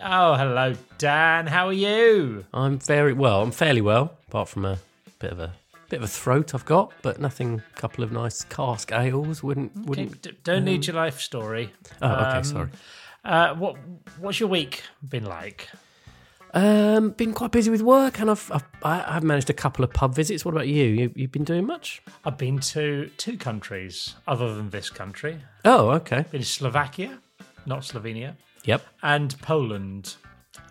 Oh, hello, Dan. How are you? I'm very well. I'm fairly well, apart from a bit of a bit of a throat I've got, but nothing. A couple of nice cask ales wouldn't Okay, wouldn't. d- don't need your life story. Oh, okay, Um, sorry. Uh, what What's your week been like? Um, been quite busy with work, and I've I've, I- I've managed a couple of pub visits. What about you? You you've been doing much? I've been to two countries other than this country. Oh, okay. Been to Slovakia, not Slovenia, Yep. and Poland.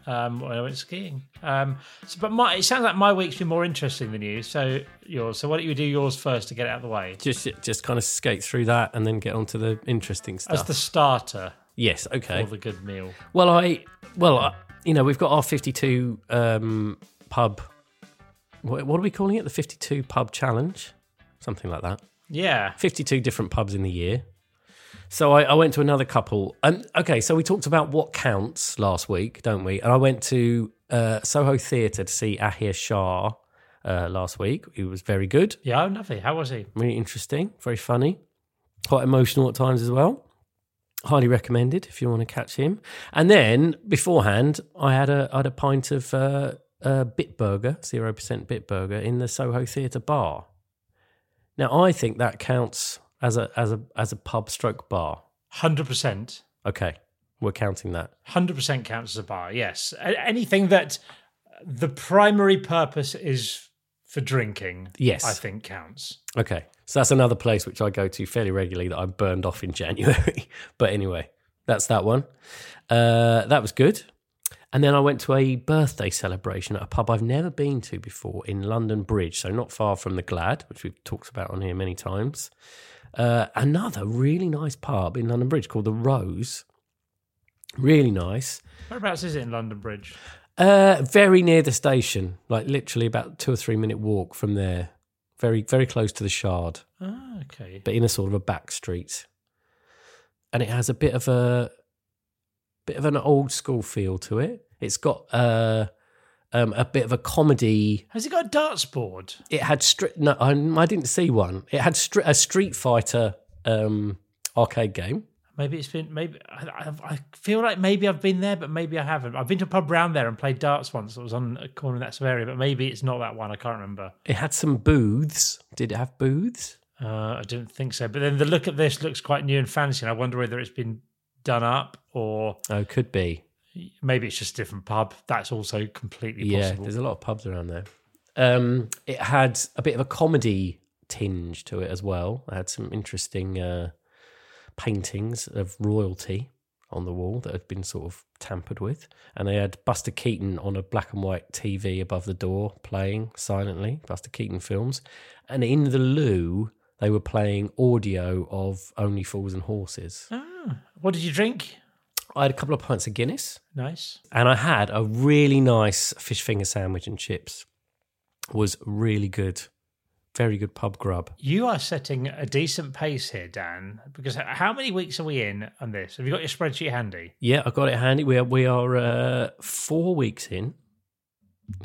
Um, when I went skiing. Um, so, but my, it sounds like my week's been more interesting than you. So yours. So why don't you do yours first to get it out of the way? Just just kind of skate through that and then get on to the interesting stuff. As the starter yes. for Okay. the good meal. Well, I well, I, you know, we've got our 52 um, pub. What, what are we calling it? The 52 pub challenge, something like that. Yeah. 52 different pubs in the year. So I, I went to another couple. And okay, so we talked about what counts last week, don't we? And I went to uh, Soho Theatre to see Ahir Shah uh, last week. He was very good, Yeah, lovely. How was he? really interesting, very funny, quite emotional at times as well. Highly recommended if you want to catch him. And then beforehand, I had a I had a pint of uh, uh, Bitburger, zero percent Bitburger, in the Soho Theatre bar. Now I think that counts as a as a as a pub stroke bar. 100%. Okay, we're counting that. 100% counts as a bar, yes. Anything that the primary purpose is for drinking, Yes. I think counts. Okay, so that's another place which I go to fairly regularly that I burned off in January. but anyway, that's that one. Uh, that was good. And then I went to a birthday celebration at a pub I've never been to before in London Bridge, so not far from the Glad, which we've talked about on here many times. Uh, another really nice pub in London Bridge called the Rose. Really nice. Whereabouts is it in London Bridge? Uh, very near the station, like literally about two or three minute walk from there. Very, very close to the Shard. Ah, okay. but in a sort of a back street. And it has a bit of a bit of an old school feel to it. It's got uh, um, a bit of a comedy. Has it got a darts board? It had stri- no, I, I didn't see one. It had stri- a Street Fighter um, arcade game. Maybe it's been, maybe, I, I, I feel like maybe I've been there, but maybe I haven't. I've been to a pub round there and played darts once. It was on a corner in that sort of area, but maybe it's not that one. I can't remember. It had some booths. Did it have booths? Uh, I didn't think so. But then the look at this looks quite new and fancy, and I wonder whether it's been done up or Oh, could be. maybe it's just a different pub. That's also completely Yeah, possible. there's a lot of pubs around there. Um, it had a bit of a comedy tinge to it as well. It had some interesting uh, paintings of royalty on the wall that had been sort of tampered with. And they had Buster Keaton on a black and white TV above the door playing silently, Buster Keaton films. And in the loo, they were playing audio of Only Fools and Horses. Ah, what did you drink? I had a couple of pints of Guinness Nice. and I had a really nice fish finger sandwich and chips. Was really good, very good pub grub. You are setting a decent pace here, Dan. Because how many weeks are we in on this? Have you got your spreadsheet handy? Yeah, I got it handy. We are we are uh, four weeks in.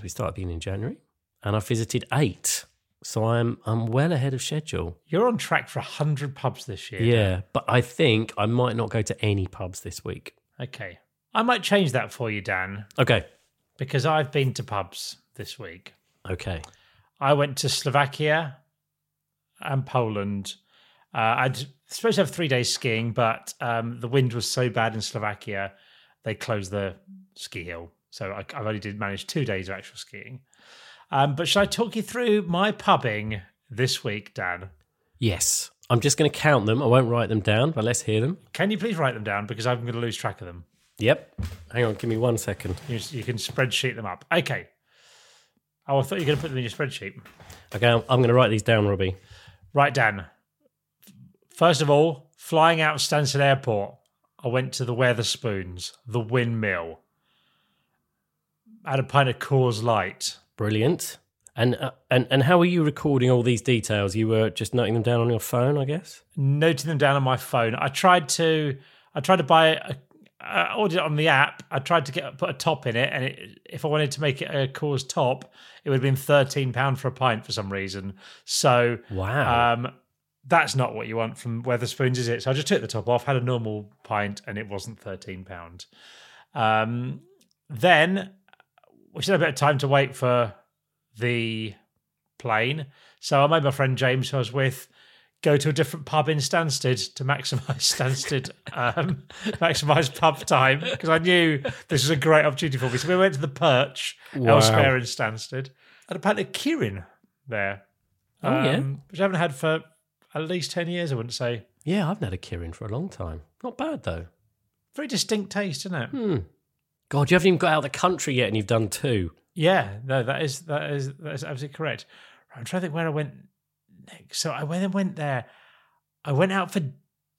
We started being in January, and I visited eight So I'm I'm well ahead of schedule. You're on track for 100 pubs this year. Yeah, but I think I might not go to any pubs this week. Okay. I might change that for you, Dan, Okay. because I've been to pubs this week. Okay. I went to Slovakia and Poland. Uh, I'd supposed to have three days skiing, but um, the wind was so bad in Slovakia, they closed the ski hill. So I, I've only did manage two days of actual skiing. Um, but should I talk you through my pubbing this week, Dan? Yes. I'm just going to count them. I won't write them down, but let's hear them. Can you please write them down because I'm going to lose track of them. Yep. Hang on, give me one second. You, you can spreadsheet them up. Okay. Oh, I thought you were going to put them in your spreadsheet. Okay, I'm, I'm going to write these down, Robbie. Right, Dan. First of all, flying out of Stansted Airport, I went to the Wetherspoons, the windmill. Had a pint of Coors Light. Brilliant. And uh, and and how were you recording all these details? You were just noting them down on your phone, I guess. Noting them down on my phone. I tried to, I tried to buy a, I ordered it on the app. I tried to get put a top in it, and it, if I wanted to make it a Coors top, it would have been thirteen pound for a pint for some reason. So Wow. Um, that's not what you want from Wetherspoons, is it? So I just took the top off, had a normal pint, and it wasn't thirteen pound. Um, then we still had a bit of time to wait for the plane, so I made my friend James, who I was with, go to a different pub in Stansted to maximise Stansted, um, maximise pub time because I knew this was a great opportunity for me. So we went to the Perch Wow. elsewhere in Stansted. Had a pint of Kirin there. Oh, yeah? um, which I haven't had for at least 10 years, I wouldn't say. yeah, I've had a Kirin for a long time. Not bad though. Very distinct taste, isn't it? Hmm. God, you haven't even got out of the country yet, and you've done two. Yeah, no, that is that is that is absolutely correct. I'm trying to think where I went So I went and went there, I went out for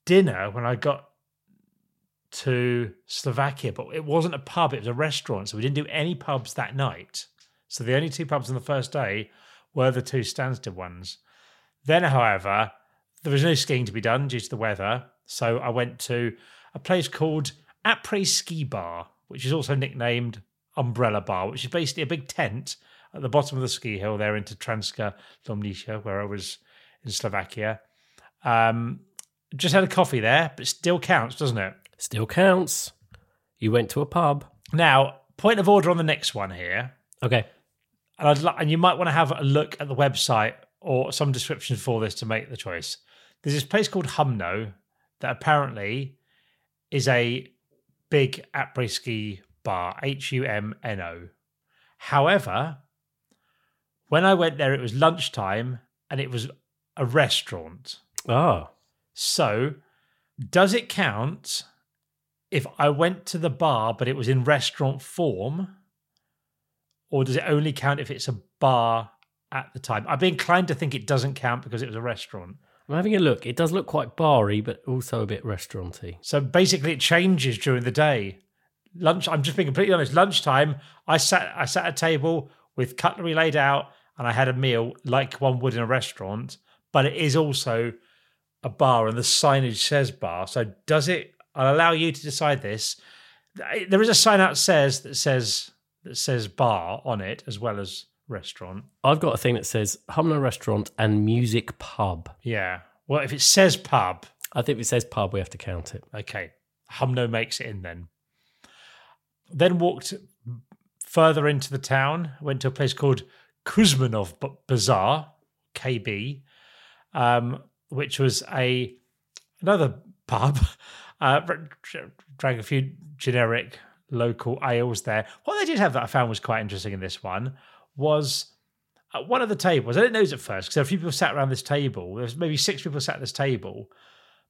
dinner when I got to Slovakia, but it wasn't a pub, it was a restaurant. So we didn't do any pubs that night. So the only two pubs on the first day were the two Stansted ones. Then, however, there was no skiing to be done due to the weather. So I went to a place called Après Ski Bar, which is also nicknamed Umbrella Bar, which is basically a big tent at the bottom of the ski hill there into Transka Lomnice, where I was in Slovakia. Um, just had a coffee there, but still counts, doesn't it? Still counts. You went to a pub. Now, point of order on the next one here. Okay. and I'd li- and you might want to have a look at the website or some description for this to make the choice. There's this place called Humno that apparently is a big après ski bar, H U M N O. However, when I went there, it was lunchtime and it was a restaurant. Ah. So, does it count if I went to the bar but it was in restaurant form? Or does it only count if it's a bar at the time? I'd be inclined to think it doesn't count because it was a restaurant. I'm having a look. It does look quite bar-y, but also a bit restauranty. So basically, it changes during the day. Lunch. I'm just being completely honest. Lunchtime, I sat. I sat at a table with cutlery laid out, and I had a meal like one would in a restaurant. But it is also a bar, and the signage says bar. So does it? I'll allow you to decide this. There is a sign out says that says that says bar on it as well as restaurant. I've got a thing that says Humno Restaurant and Music Pub. Yeah. Well, if it says pub, I think if it says pub, we have to count it. Okay. Humno makes it in then. Then walked further into the town, went to a place called Kuzmanov B- Bazaar, KB, um, which was a another pub. Uh, drank a few generic local ales there. What they did have that I found was quite interesting in this one was at one of the tables. I didn't notice at first because there were a few people sat around this table. There was maybe six people sat at this table.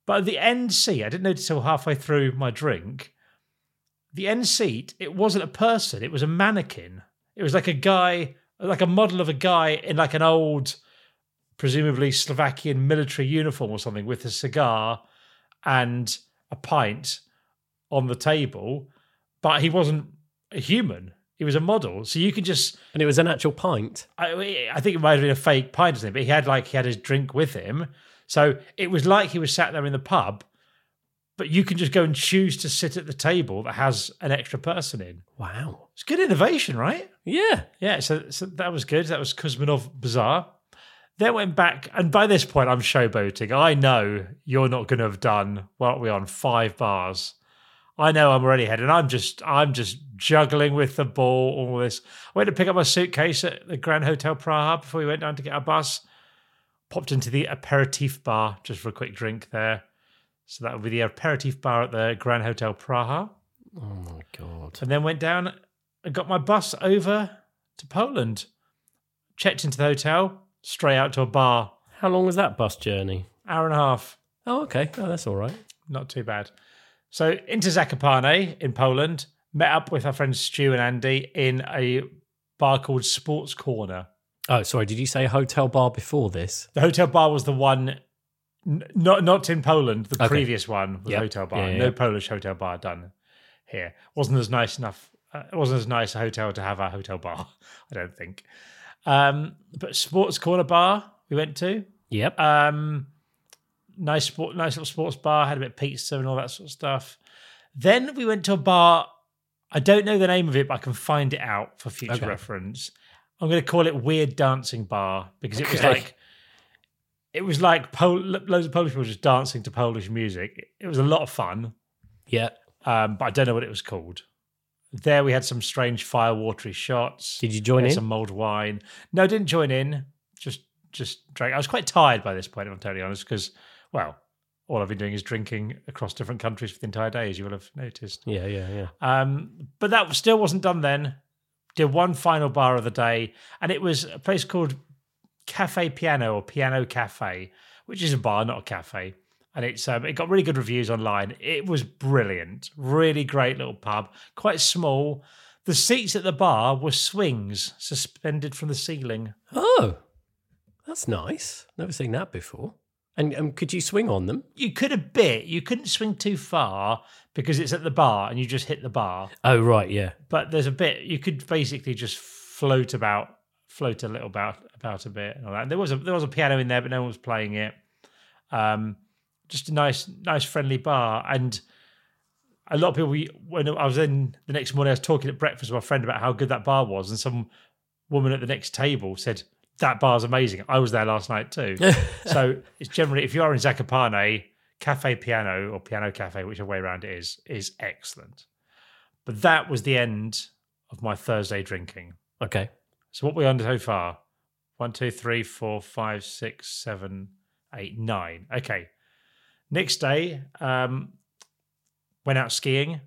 But at the end seat, I didn't notice until halfway through my drink. The end seat, it wasn't a person, it was a mannequin. It was like a guy, like a model of a guy in like an old, presumably Slovakian military uniform or something with a cigar and a pint on the table. But he wasn't a human. He was a model. So you could just And it was an actual pint. I, I think it might have been a fake pint or something, but he had like he had his drink with him. So it was like he was sat there in the pub, but you can just go and choose to sit at the table that has an extra person in. Wow. It's good innovation, right? Yeah. Yeah, so, so that was good. That was Kuzmanov Bazaar. Then went back, and by this point, I'm showboating. I know you're not going to have done what are we on five bars. I know I'm already ahead, and I'm just I'm just juggling with the ball. All this. I went to pick up my suitcase at the Grand Hotel Praha before we went down to get our bus. Popped into the aperitif bar just for a quick drink there. So that would be the aperitif bar at the Grand Hotel Praha, Oh my god. and then went down and got my bus over to Poland. Checked into the hotel, straight out to a bar. How long was that bus journey? Hour and a half. Oh, okay. Oh, that's all right. Not too bad. So into Zakopane in Poland, met up with our friends Stu and Andy in a bar called Sports Corner. Oh, sorry. Did you say hotel bar before this? The hotel bar was the one, not not in Poland. The Okay. previous one was Yep. a hotel bar. Yeah, yeah, no yeah. Polish hotel bar done here. wasn't as nice enough. Uh, it wasn't as nice a hotel to have a hotel bar. I don't think. Um, but Sports Corner bar we went to. Yep. Um, nice sport, nice little sports bar. Had a bit of pizza and all that sort of stuff. Then we went to a bar. I don't know the name of it, but I can find it out for future Okay. reference. I'm going to call it Weird Dancing Bar because it was like it was like Pol- loads of Polish people just dancing to Polish music. It was a lot of fun, yeah. um, but I don't know what it was called. There we had some strange fire watery shots. Did you join in? Some mulled wine. No, didn't join in. Just just drank. I was quite tired by this point, if I'm totally honest, because well, all I've been doing is drinking across different countries for the entire day, as you will have noticed. Yeah, yeah, yeah. Um, but that still wasn't done then. Did one final bar of the day, and it was a place called Cafe Piano or Piano Cafe, which is a bar, not a cafe. And it's um, it got really good reviews online. It was brilliant, really great little pub, quite small. The seats at the bar were swings suspended from the ceiling. Oh, that's nice. Never seen that before. And um, could you swing on them? You could a bit, you couldn't swing too far because it's at the bar and you just hit the bar. Oh, right. Yeah. but there's a bit you could basically just float about float a little about about a bit and all that. And there was a there was a piano in there but no one was playing it um just a nice nice friendly bar and a lot of people we when i was in the next morning i was talking at breakfast with my friend about how good that bar was and some woman at the next table said that bar's amazing i was there last night too so it's generally if you are in zakopane cafe piano or piano cafe whichever way around it is is excellent but that was the end of my Thursday drinking. Okay. So what we on so far? One, two, three, four, five, six, seven, eight, nine. Okay. Next day, um, went out skiing.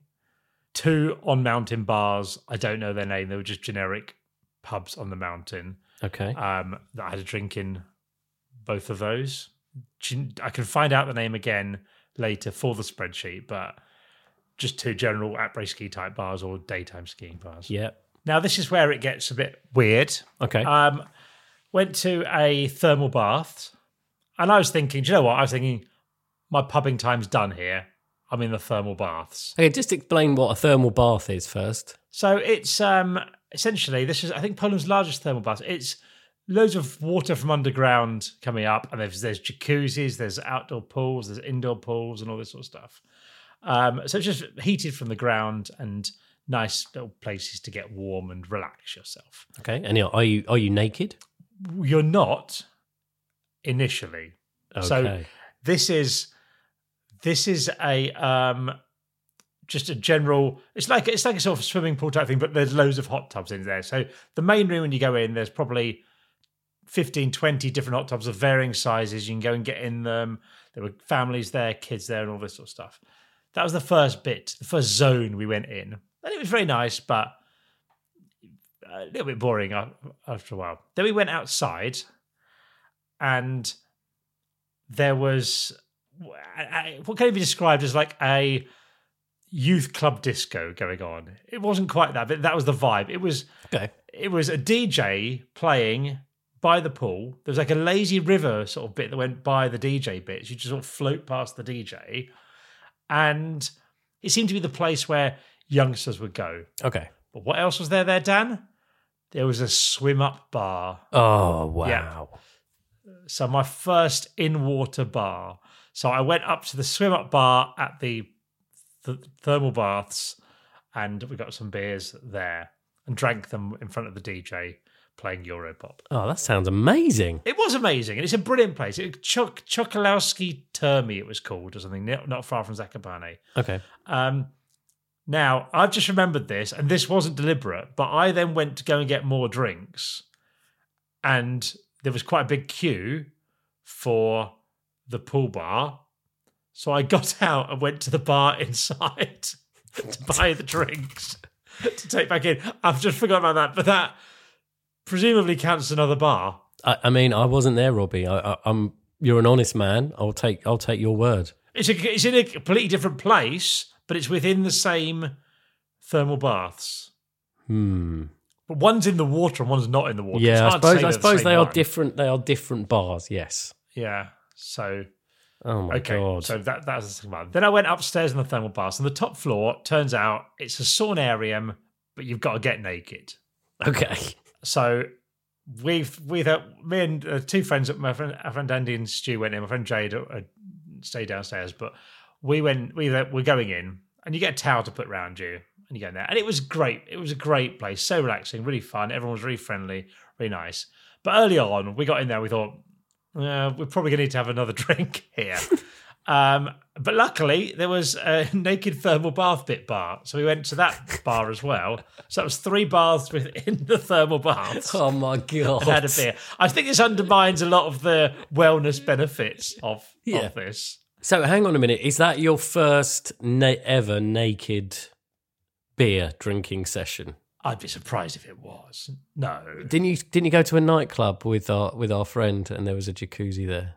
Two on mountain bars. I don't know their name. They were just generic pubs on the mountain. Okay. Um, that I had a drink in both of those. I can find out the name again later for the spreadsheet, but just two general après ski type bars or daytime skiing bars. yeah. Now this is where it gets a bit weird. Okay. Um, went to a thermal bath, and I was thinking, do you know what? I was thinking, my pubbing time's done here. I'm in the thermal baths. okay. Just explain what a thermal bath is first. So it's um essentially this is I think Poland's largest thermal bath. It's loads of water from underground coming up, and there's there's jacuzzis, there's outdoor pools, there's indoor pools, and all this sort of stuff. Um, so it's just heated from the ground and nice little places to get warm and relax yourself. Okay. And are you are you naked? You're not initially. Okay. So this is this is a um just a general it's like it's like a sort of swimming pool type thing but there's loads of hot tubs in there. So the main room when you go in there's probably 15 20 different hot tubs of varying sizes. You can go and get in them. There were families there kids there and all this sort of stuff. That was the first bit the first zone we went in. And it was very nice but a little bit boring after a while then we went outside and there was what can be described as like a youth club disco going on. It wasn't quite that, but that was the vibe. It was okay. it was a DJ playing by the pool. There was like a lazy river sort of bit that went by the DJ bits. You just sort of float past the DJ, and it seemed to be the place where youngsters would go. Okay. But what else was there? There, Dan. There was a swim up bar. Oh wow. Yeah. So my first in water bar. So I went up to the swim up bar at the, the thermal baths, and we got some beers there and drank them in front of the DJ. playing Europop. Oh, that sounds amazing. It was amazing, and it's a brilliant place. It, Chok Chokolowski Termy, it was called, or something, not not far from Zakopane. Okay. Um, now, I've just remembered this, and this wasn't deliberate, but I then went to go and get more drinks, and there was quite a big queue for the pool bar. So I got out and went to the bar inside to buy the drinks to take back in. I've just forgotten about that, but that presumably counts as another bar. I, I mean, I wasn't there, Robbie. I, I, I'm. You're an honest man. I'll take. I'll take your word. It's a, it's in a completely different place, but it's within the same thermal baths. Hmm. But one's in the water and one's not in the water. Yeah, I suppose. I the suppose same they are different. They are different bars. Yes. Yeah. So Oh my okay. god. So that that's the second one. Then I went upstairs in the thermal baths. On the top floor, turns out it's a saunarium, but you've got to get naked. okay. So we've we've uh, me and uh, two friends, my friend, our friend Andy and Stu went in. My friend Jade uh, stayed downstairs, but we went. We were going in, and you get a towel to put around you, and you go in there, and it was great. It was a great place, so relaxing, really fun. Everyone was really friendly, really nice. But early on, we got in there, we thought uh, we're probably going to need to have another drink here. Um, but luckily, there was a naked thermal bath bit bar, so we went to that bar as well. So that was three baths within the thermal baths Oh my god. and had a beer. I think this undermines a lot of the wellness benefits of, Yeah. of this. So hang on a minute. Is that your first na- ever naked beer drinking session? I'd be surprised if it was. No. Didn't you? Didn't you go to a nightclub with our with our friend and there was a jacuzzi there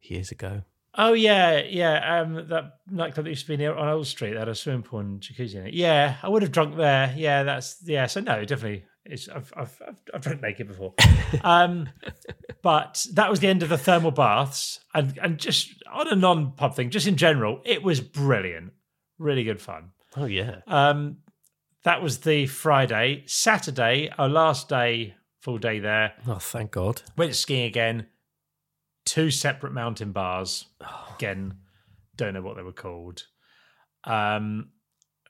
years ago? Oh yeah, yeah. Um, that nightclub that used to be near on Old Street that had a swimming pool and jacuzzi in it. Yeah, I would have drunk there. Yeah, that's yeah. So no, definitely. It's I've I've I've, I've drunk naked before. um, but that was the end of the thermal baths, and and just on a non pub thing, just in general, it was brilliant. Really good fun. Oh yeah. Um, that was the Friday. Saturday, our last day, full day there. Oh thank God. Went skiing again. Two separate mountain bars. Again, don't know what they were called. Um,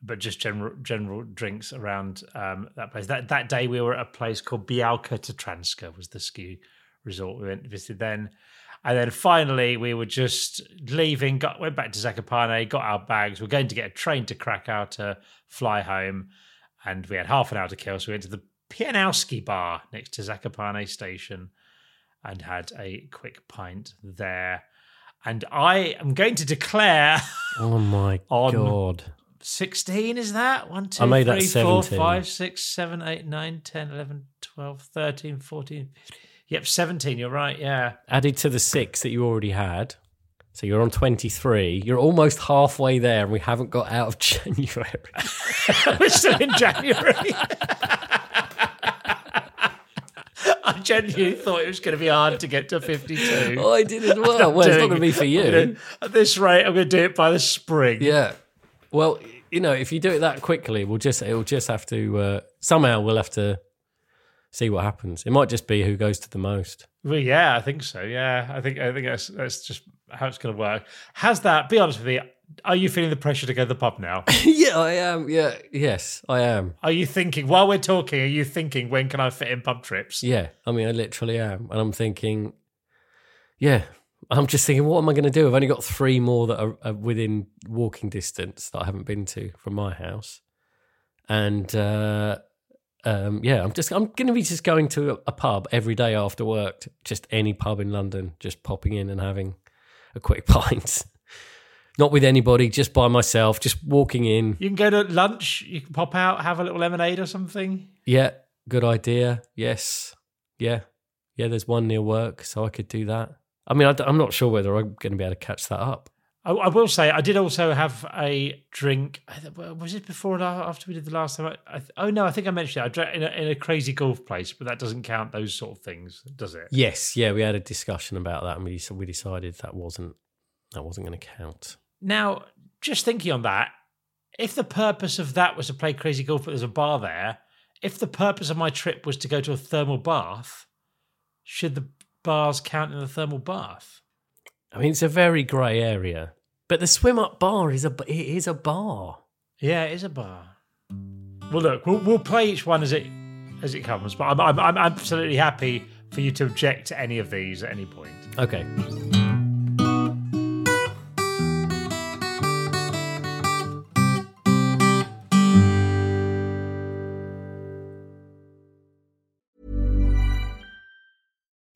but just general general drinks around um, that place. That that day we were at a place called Bialka Tatranska was the ski resort we went and visited then. And then finally we were just leaving, got went back to Zakopane, got our bags. We're going to get a train to Krakow to fly home. And we had half an hour to kill, so we went to the Pianowski bar next to Zakopane station and had a quick pint there. And I am going to declare Oh my On- God. 16 is that? 1, 2, I made that 3, 4, 5, 6, 7, 8, 9, 10, 11, 12, 13, 14, 15. Yep, 17. You're right. Yeah. Added to the six that you already had. So you're on 23. You're almost halfway there, and we haven't got out of January. We're still in January. I genuinely thought it was going to be hard to get to 52. I did as well. Well, it's not going to be for you. gonna- at this rate, I'm going to do it by the spring. Yeah. Well, you know, if you do it that quickly, we'll just it'll just have to uh, somehow we'll have to see what happens. It might just be who goes to the most. Well, yeah, I think so. Yeah, I think I think that's that's just how it's going to work. Has that? Be honest with me. Are you feeling the pressure to go to the pub now? yeah, I am. Yeah, yes, I am. Are you thinking while we're talking? Are you thinking when can I fit in pub trips? Yeah, I mean, I literally am, and I'm thinking, yeah, I'm just thinking, what am I going to do? I've only got three more that are, are within walking distance that I haven't been to from my house, and uh, um, yeah, I'm just I'm going to be just going to a, a pub every day after work, just any pub in London, just popping in and having a quick pint. Not with anybody, just by myself, just walking in. You can go to lunch. You can pop out, have a little lemonade or something. Yeah, good idea. Yes. Yeah. Yeah, there's one near work, so I could do that. I mean, I, am not sure whether I'm going to be able to catch that up. I, I will say I did also have a drink. Was it before or after we did the last time? I, I, oh no, I think I mentioned it. I drank in a, in a crazy golf place, but that doesn't count those sort of things, does it? Yes, yeah, we had a discussion about that, and we we decided that wasn't that wasn't going to count. Now, just thinking on that, if the purpose of that was to play crazy golf, but there's a bar there, if the purpose of my trip was to go to a thermal bath, should the bars count in the thermal bath? I mean, it's a very grey area, but the swim up bar is a it is a bar. Yeah, it is a bar. Well, look, we'll, we'll play each one as it as it comes. But I'm, I'm, I'm absolutely happy for you to object to any of these at any point. Okay.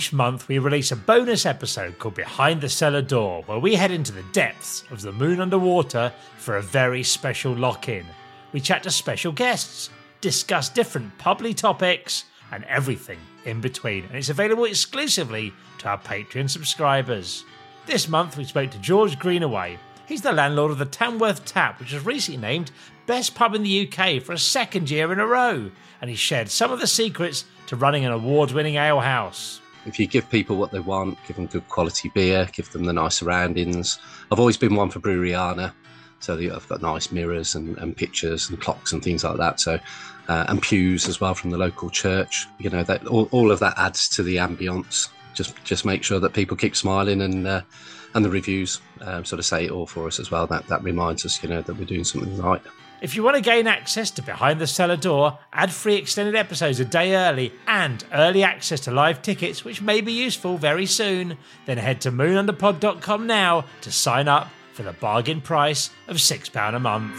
Each month, we release a bonus episode called Behind the Cellar Door, where we head into the depths of the moon underwater for a very special lock in. We chat to special guests, discuss different public topics, and everything in between. And it's available exclusively to our Patreon subscribers. This month, we spoke to George Greenaway. He's the landlord of the Tamworth Tap, which was recently named Best Pub in the UK for a second year in a row. And he shared some of the secrets to running an award winning ale house. If you give people what they want, give them good quality beer, give them the nice surroundings. I've always been one for Breweriana, so I've got nice mirrors and, and pictures and clocks and things like that. So, uh, and pews as well from the local church. You know, that all, all of that adds to the ambience. Just just make sure that people keep smiling and uh, and the reviews um, sort of say it all for us as well. That that reminds us, you know, that we're doing something right. If you want to gain access to Behind the Cellar Door, ad free extended episodes a day early, and early access to live tickets, which may be useful very soon, then head to moonunderpod.com now to sign up for the bargain price of £6 a month.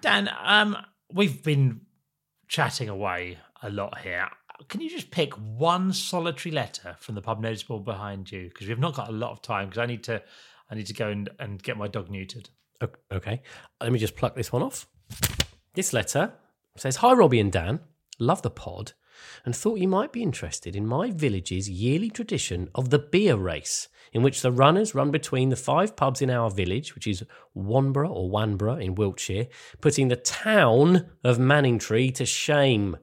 Dan, um, we've been chatting away a lot here. Can you just pick one solitary letter from the pub notice board behind you? Because we've not got a lot of time. Because I need to, I need to go and, and get my dog neutered. Okay. Let me just pluck this one off. This letter says Hi, Robbie and Dan. Love the pod and thought you might be interested in my village's yearly tradition of the beer race, in which the runners run between the five pubs in our village, which is Wanborough or Wanborough in Wiltshire, putting the town of Manningtree to shame.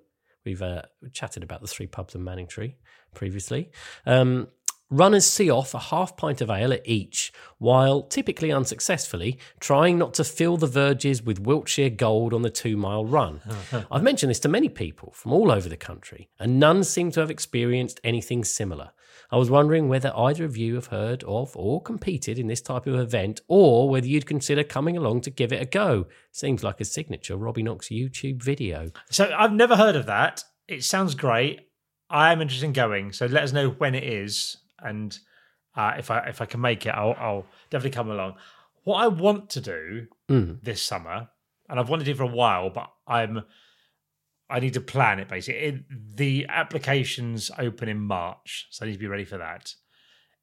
We've uh, chatted about the three pubs in Manningtree previously. Um, runners see off a half pint of ale at each, while typically unsuccessfully trying not to fill the verges with Wiltshire gold on the two mile run. I've mentioned this to many people from all over the country, and none seem to have experienced anything similar. I was wondering whether either of you have heard of or competed in this type of event, or whether you'd consider coming along to give it a go. Seems like a signature Robbie Knox YouTube video. So I've never heard of that. It sounds great. I am interested in going. So let us know when it is, and uh, if I if I can make it, I'll, I'll definitely come along. What I want to do Mm. this summer, and I've wanted to do for a while, but I'm I need to plan it basically. It, the applications open in March, so I need to be ready for that.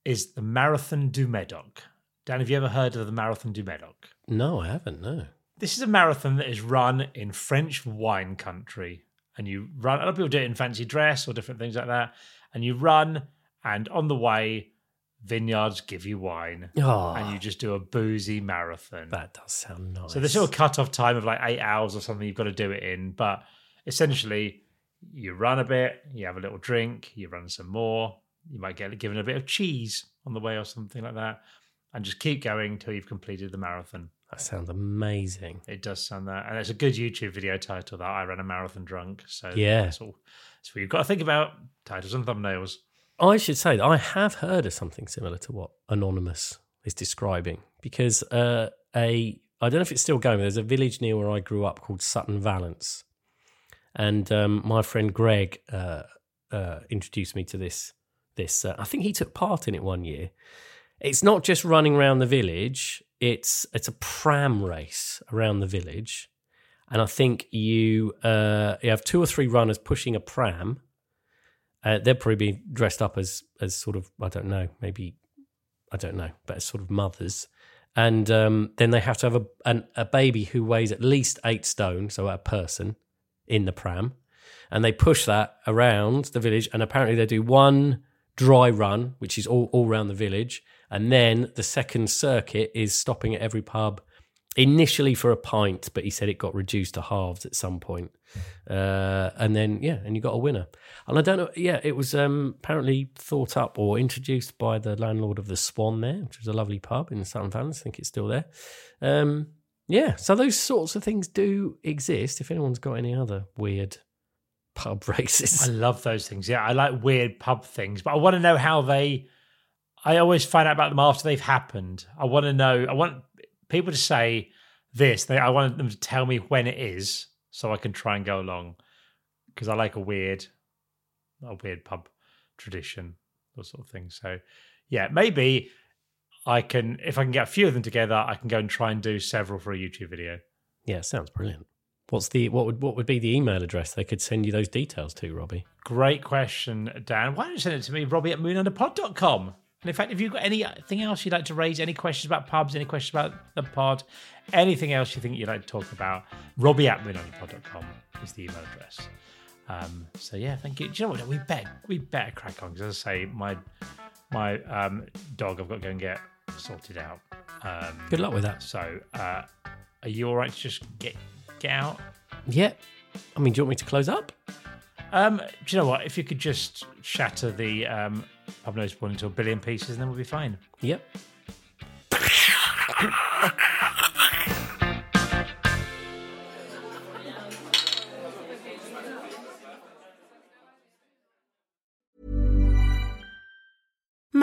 Is the Marathon du Médoc? Dan, have you ever heard of the Marathon du Médoc? No, I haven't, no. This is a marathon that is run in French wine country. And you run, a lot of people do it in fancy dress or different things like that. And you run, and on the way, vineyards give you wine. Oh, And you just do a boozy marathon. that does sound nice. So there's still a cut-off time of like eight hours or something you've got to do it in, but essentially You run a bit, you have a little drink, you run some more. You might get given a bit of cheese on the way or something like that, and just keep going until you've completed the marathon. That sounds amazing. It does sound that, and it's a good YouTube video title that I ran a marathon drunk. So Yeah. that's all. That's what you've got to think about. Titles and thumbnails. I should say that I have heard of something similar to what Anonymous is describing because uh, a I don't know if it's still going. There's a village near where I grew up called Sutton Valence, and um, my friend Greg uh, uh, introduced me to this. This uh, I think he took part in it one year. It's not just running around the village; it's it's a pram race around the village, and I think you uh, you have two or three runners pushing a pram. Uh, they'll probably be dressed up as as sort of I don't know, maybe I don't know, but as sort of mothers. And um, then they have to have a an, a baby who weighs at least eight stone, so a person in the pram, and they push that around the village. And apparently they do one dry run, which is all all around the village, and then the second circuit is stopping at every pub. Initially for a pint, but he said it got reduced to halves at some point. Uh, and then yeah, and you got a winner. And I don't know. Yeah, it was um, apparently thought up or introduced by the landlord of the Swan there, which was a lovely pub in Sutton Valence. I think it's still there. Um, yeah, so those sorts of things do exist. If anyone's got any other weird pub races, I love those things. Yeah, I like weird pub things, but I want to know how they. I always find out about them after they've happened. I want to know. I want people to say this. They, I wanted them to tell me when it is, so I can try and go along. Because I like a weird, a weird pub tradition, those sort of things. So, yeah, maybe I can, if I can get a few of them together, I can go and try and do several for a YouTube video. yeah, sounds brilliant. What's the what would what would be the email address they could send you those details to, Robbie? Great question, Dan. Why don't you send it to me, Robbie at moonunderpod.com? And in fact, if you've got anything else you'd like to raise, any questions about pubs, any questions about the pod, anything else you think you'd like to talk about, Robbie at moonunderpod.com is the email address. Um, so yeah, thank you. Do you know what? We better we better crack on because as I say, my my um, dog I've got to go and get sorted out. Um, Good luck with that. so uh, are you all right to just get get out? Yeah, I mean, do you want me to close up? Um, do you know what? If you could just shatter the um, Pub Nose Ball into a billion pieces, and then we'll be fine. Yep.